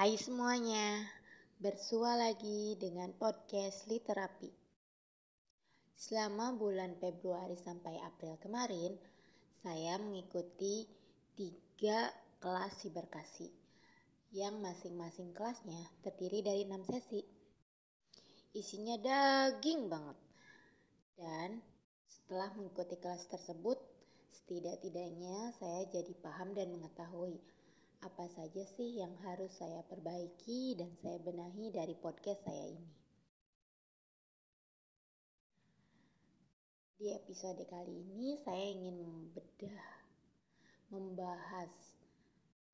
Hai semuanya, bersua lagi dengan podcast Literapi. Selama bulan Februari sampai April kemarin, saya mengikuti tiga kelas siberkasi yang masing-masing kelasnya terdiri dari enam sesi. Isinya daging banget. Dan setelah mengikuti kelas tersebut, setidak-tidaknya saya jadi paham dan mengetahui apa saja sih yang harus saya perbaiki dan saya benahi dari podcast saya ini. Di episode kali ini saya ingin membedah, membahas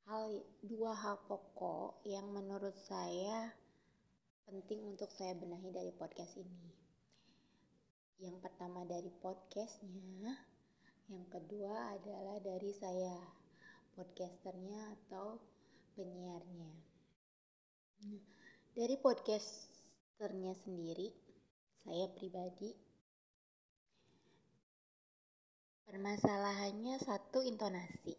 hal dua hal pokok yang menurut saya penting untuk saya benahi dari podcast ini. Yang pertama dari podcastnya, yang kedua adalah dari saya podcasternya atau penyiarnya. Dari podcasternya sendiri, saya pribadi permasalahannya satu intonasi.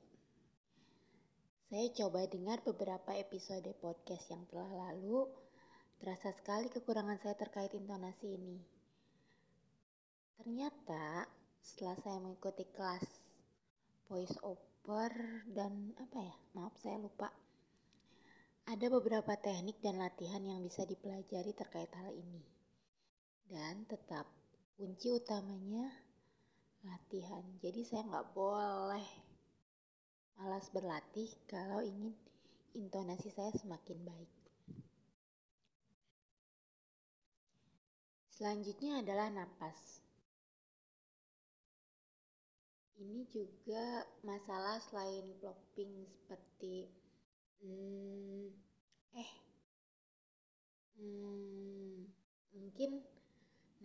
Saya coba dengar beberapa episode podcast yang telah lalu, terasa sekali kekurangan saya terkait intonasi ini. Ternyata setelah saya mengikuti kelas voice over over dan apa ya? Maaf saya lupa. Ada beberapa teknik dan latihan yang bisa dipelajari terkait hal ini. Dan tetap kunci utamanya latihan. Jadi saya nggak boleh malas berlatih kalau ingin intonasi saya semakin baik. Selanjutnya adalah napas ini juga masalah selain plopping seperti hmm, eh hmm, mungkin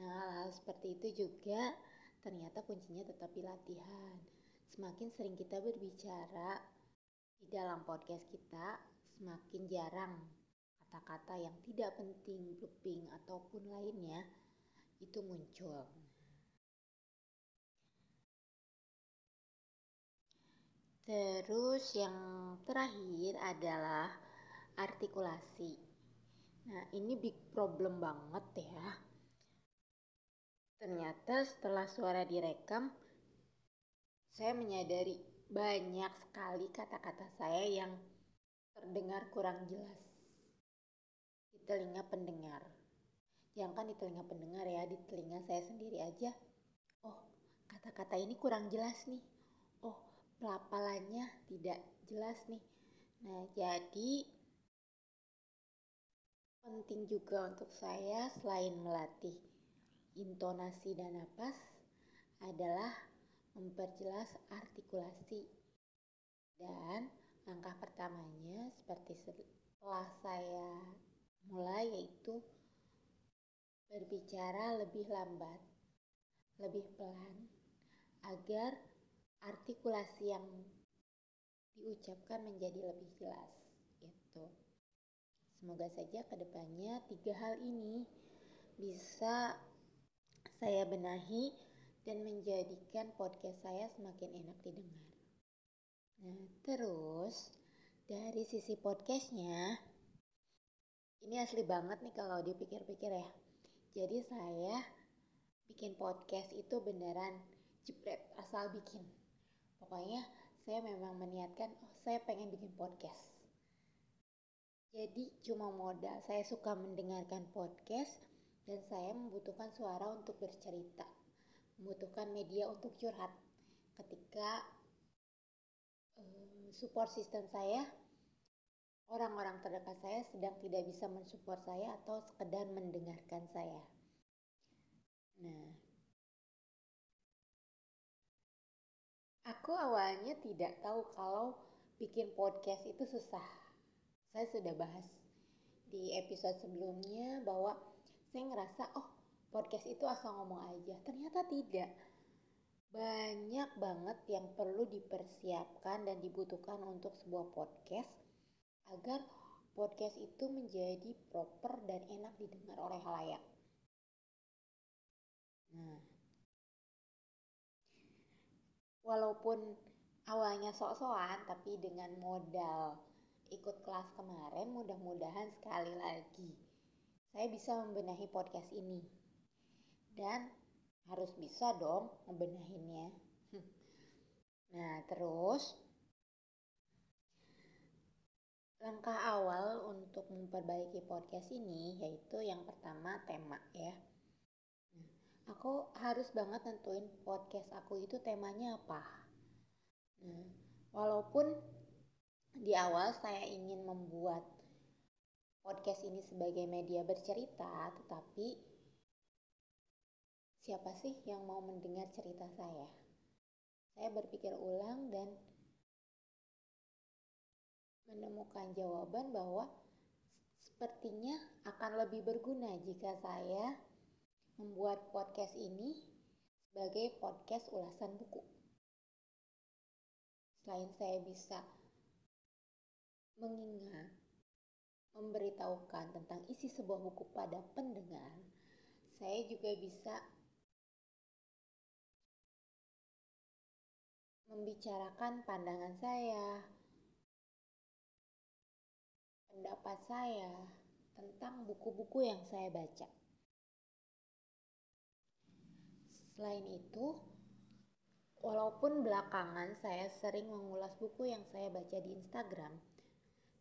nah hal seperti itu juga ternyata kuncinya tetap di latihan. Semakin sering kita berbicara di dalam podcast kita semakin jarang kata-kata yang tidak penting plopping ataupun lainnya itu muncul Terus yang terakhir adalah artikulasi. Nah, ini big problem banget ya. Ternyata setelah suara direkam, saya menyadari banyak sekali kata-kata saya yang terdengar kurang jelas di telinga pendengar. Jangan kan di telinga pendengar ya, di telinga saya sendiri aja. Oh, kata-kata ini kurang jelas nih. Oh, pelafalannya tidak jelas nih. Nah, jadi penting juga untuk saya selain melatih intonasi dan napas adalah memperjelas artikulasi. Dan langkah pertamanya seperti setelah saya mulai yaitu berbicara lebih lambat, lebih pelan agar artikulasi yang diucapkan menjadi lebih jelas gitu. Semoga saja ke depannya tiga hal ini bisa saya benahi dan menjadikan podcast saya semakin enak didengar. Nah, terus dari sisi podcastnya, ini asli banget nih kalau dipikir-pikir ya. Jadi saya bikin podcast itu beneran jebret asal bikin pokoknya saya memang meniatkan oh saya pengen bikin podcast jadi cuma modal saya suka mendengarkan podcast dan saya membutuhkan suara untuk bercerita membutuhkan media untuk curhat ketika uh, support system saya orang-orang terdekat saya sedang tidak bisa mensupport saya atau sekedar mendengarkan saya. Nah, Aku awalnya tidak tahu kalau bikin podcast itu susah. Saya sudah bahas di episode sebelumnya bahwa saya ngerasa oh podcast itu asal ngomong aja. Ternyata tidak. Banyak banget yang perlu dipersiapkan dan dibutuhkan untuk sebuah podcast agar podcast itu menjadi proper dan enak didengar oleh halayak. Nah, walaupun awalnya sok-sokan tapi dengan modal ikut kelas kemarin, mudah-mudahan sekali lagi saya bisa membenahi podcast ini. Dan harus bisa dong membenahinnya. Nah, terus langkah awal untuk memperbaiki podcast ini yaitu yang pertama tema ya. Aku harus banget tentuin podcast aku itu temanya apa. Nah, walaupun di awal saya ingin membuat podcast ini sebagai media bercerita, tetapi siapa sih yang mau mendengar cerita saya? Saya berpikir ulang dan menemukan jawaban bahwa sepertinya akan lebih berguna jika saya membuat podcast ini sebagai podcast ulasan buku. Selain saya bisa mengingat, memberitahukan tentang isi sebuah buku pada pendengar, saya juga bisa membicarakan pandangan saya, pendapat saya tentang buku-buku yang saya baca. Selain itu, walaupun belakangan saya sering mengulas buku yang saya baca di Instagram,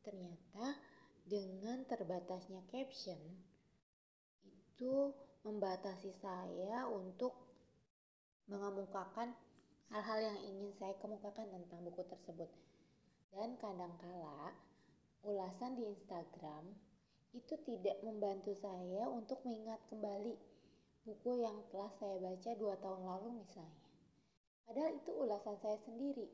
Ternyata dengan terbatasnya caption itu membatasi saya untuk mengemukakan hal-hal yang ingin saya kemukakan tentang buku tersebut. Dan kadangkala ulasan di Instagram itu tidak membantu saya untuk mengingat kembali buku yang telah saya baca dua tahun lalu misalnya. Padahal itu ulasan saya sendiri.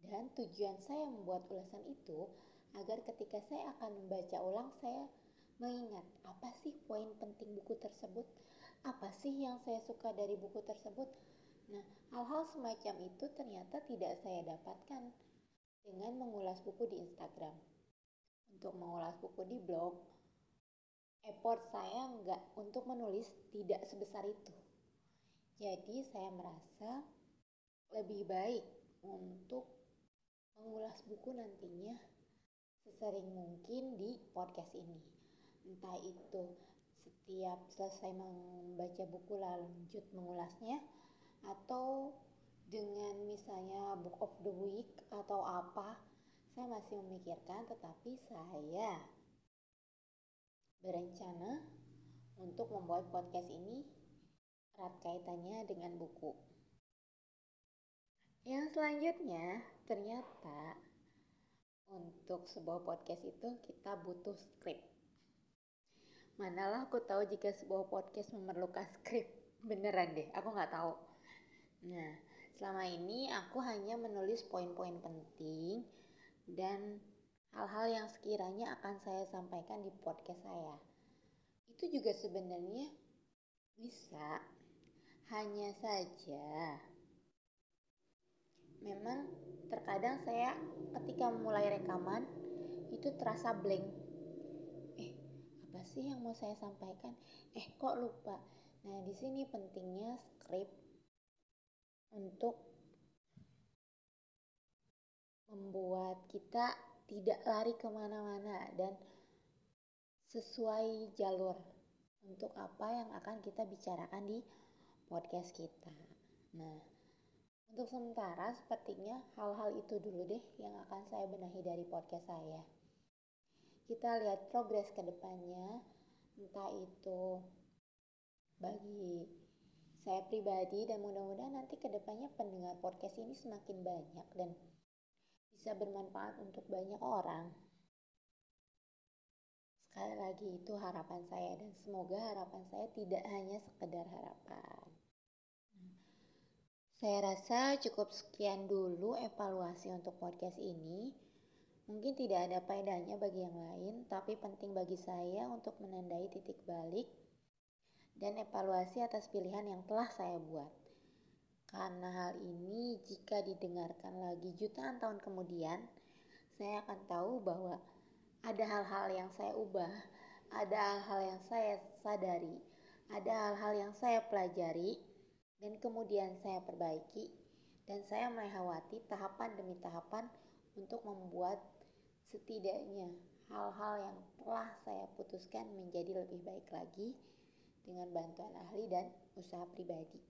Dan tujuan saya membuat ulasan itu agar ketika saya akan membaca ulang saya mengingat apa sih poin penting buku tersebut, apa sih yang saya suka dari buku tersebut. Nah, hal-hal semacam itu ternyata tidak saya dapatkan dengan mengulas buku di Instagram. Untuk mengulas buku di blog, effort saya enggak untuk menulis tidak sebesar itu. Jadi saya merasa lebih baik untuk mengulas buku nantinya sesering mungkin di podcast ini. Entah itu setiap selesai membaca buku lanjut mengulasnya atau dengan misalnya book of the week atau apa saya masih memikirkan tetapi saya berencana untuk membuat podcast ini erat kaitannya dengan buku. Yang selanjutnya ternyata untuk sebuah podcast itu kita butuh script. Manalah aku tahu jika sebuah podcast memerlukan script. Beneran deh, aku nggak tahu. Nah, selama ini aku hanya menulis poin-poin penting dan hal-hal yang sekiranya akan saya sampaikan di podcast saya. Itu juga sebenarnya bisa. Hanya saja memang terkadang saya ketika mulai rekaman itu terasa blank eh apa sih yang mau saya sampaikan eh kok lupa nah di sini pentingnya script untuk membuat kita tidak lari ke mana-mana dan sesuai jalur untuk apa yang akan kita bicarakan di podcast kita. Nah, untuk sementara, sepertinya hal-hal itu dulu deh yang akan saya benahi dari podcast saya. Kita lihat progres ke depannya, entah itu bagi saya pribadi dan mudah-mudahan nanti ke depannya pendengar podcast ini semakin banyak dan bisa bermanfaat untuk banyak orang. Sekali lagi itu harapan saya dan semoga harapan saya tidak hanya sekedar harapan. Saya rasa cukup sekian dulu evaluasi untuk podcast ini. Mungkin tidak ada faedahnya bagi yang lain, tapi penting bagi saya untuk menandai titik balik dan evaluasi atas pilihan yang telah saya buat. Karena hal ini jika didengarkan lagi jutaan tahun kemudian, saya akan tahu bahwa ada hal-hal yang saya ubah, ada hal-hal yang saya sadari, ada hal-hal yang saya pelajari, dan kemudian saya perbaiki dan saya melewati tahapan demi tahapan untuk membuat setidaknya hal-hal yang telah saya putuskan menjadi lebih baik lagi dengan bantuan ahli dan usaha pribadi.